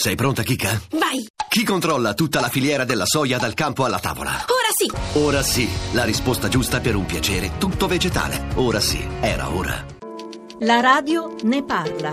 Sei pronta, Kika? Vai! Chi controlla tutta la filiera della soia dal campo alla tavola? Ora sì! Ora sì, la risposta giusta per un piacere tutto vegetale. Ora sì, era ora. La radio ne parla.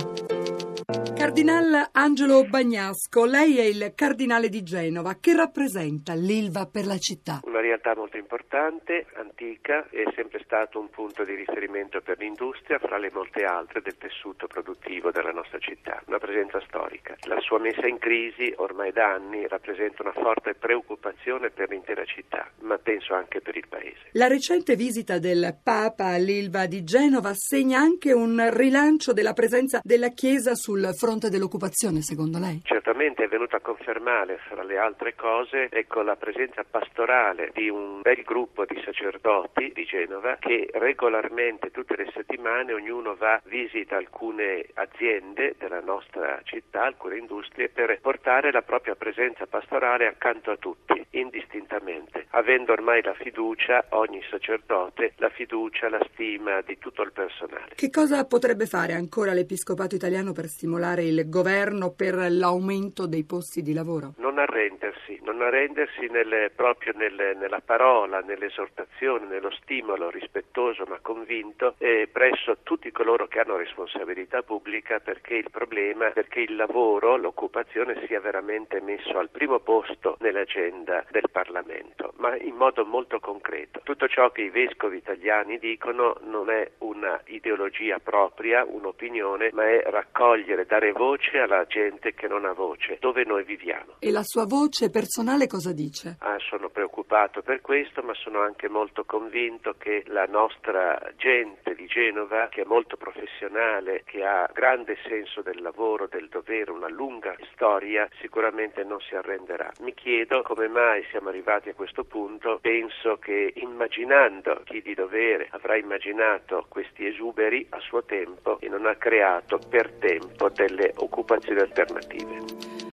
Cardinal Angelo Bagnasco, lei è il cardinale di Genova. Che rappresenta l'Ilva per la città? Una realtà molto importante, antica, è sempre stato un punto di riferimento per l'industria, fra le molte altre, del tessuto produttivo della nostra città. Una presenza storica. La sua messa in crisi, ormai da anni, rappresenta una forte preoccupazione per l'intera città, ma penso anche per il Paese. La recente visita del Papa all'Ilva di Genova segna anche un rilancio della presenza della Chiesa sul fronte dell'occupazione, secondo lei? Certamente è venuto a confermare, fra le altre cose, ecco, la presenza pastorale di un bel gruppo di sacerdoti di Genova che regolarmente, tutte le settimane, ognuno va, visita alcune aziende della nostra città, alcune industrie, per portare la propria presenza pastorale accanto a tutti, indistintamente, avendo ormai la fiducia, ogni sacerdote, la fiducia, la stima di tutto il personale. Che cosa potrebbe fare ancora l'Episcopato italiano per stimolare il governo per l'aumento dei posti di lavoro? Non arrendersi, non arrendersi nelle, proprio nelle, nella parola, nell'esortazione, nello stimolo rispettoso ma convinto eh, presso tutti coloro che hanno responsabilità pubblica perché il problema, perché il lavoro, l'occupazione sia veramente messo al primo posto nell'agenda del Parlamento, ma in modo molto concreto. Tutto ciò che i vescovi italiani dicono non è una ideologia propria, un'opinione, ma è raccogliere, dare voce alla gente che non ha voce, dove noi viviamo. E la sua voce personale cosa dice? Ah, sono preoccupato per questo, ma sono anche molto convinto che la nostra gente di Genova, che è molto professionale, che ha grande senso del lavoro, del dovere, una lunga storia, sicuramente non si arrenderà. Mi chiedo come mai siamo arrivati a questo punto, penso che immaginando chi di dovere avrà immaginato questi esuberi a suo tempo e non ha creato per tempo delle occupazioni alternative.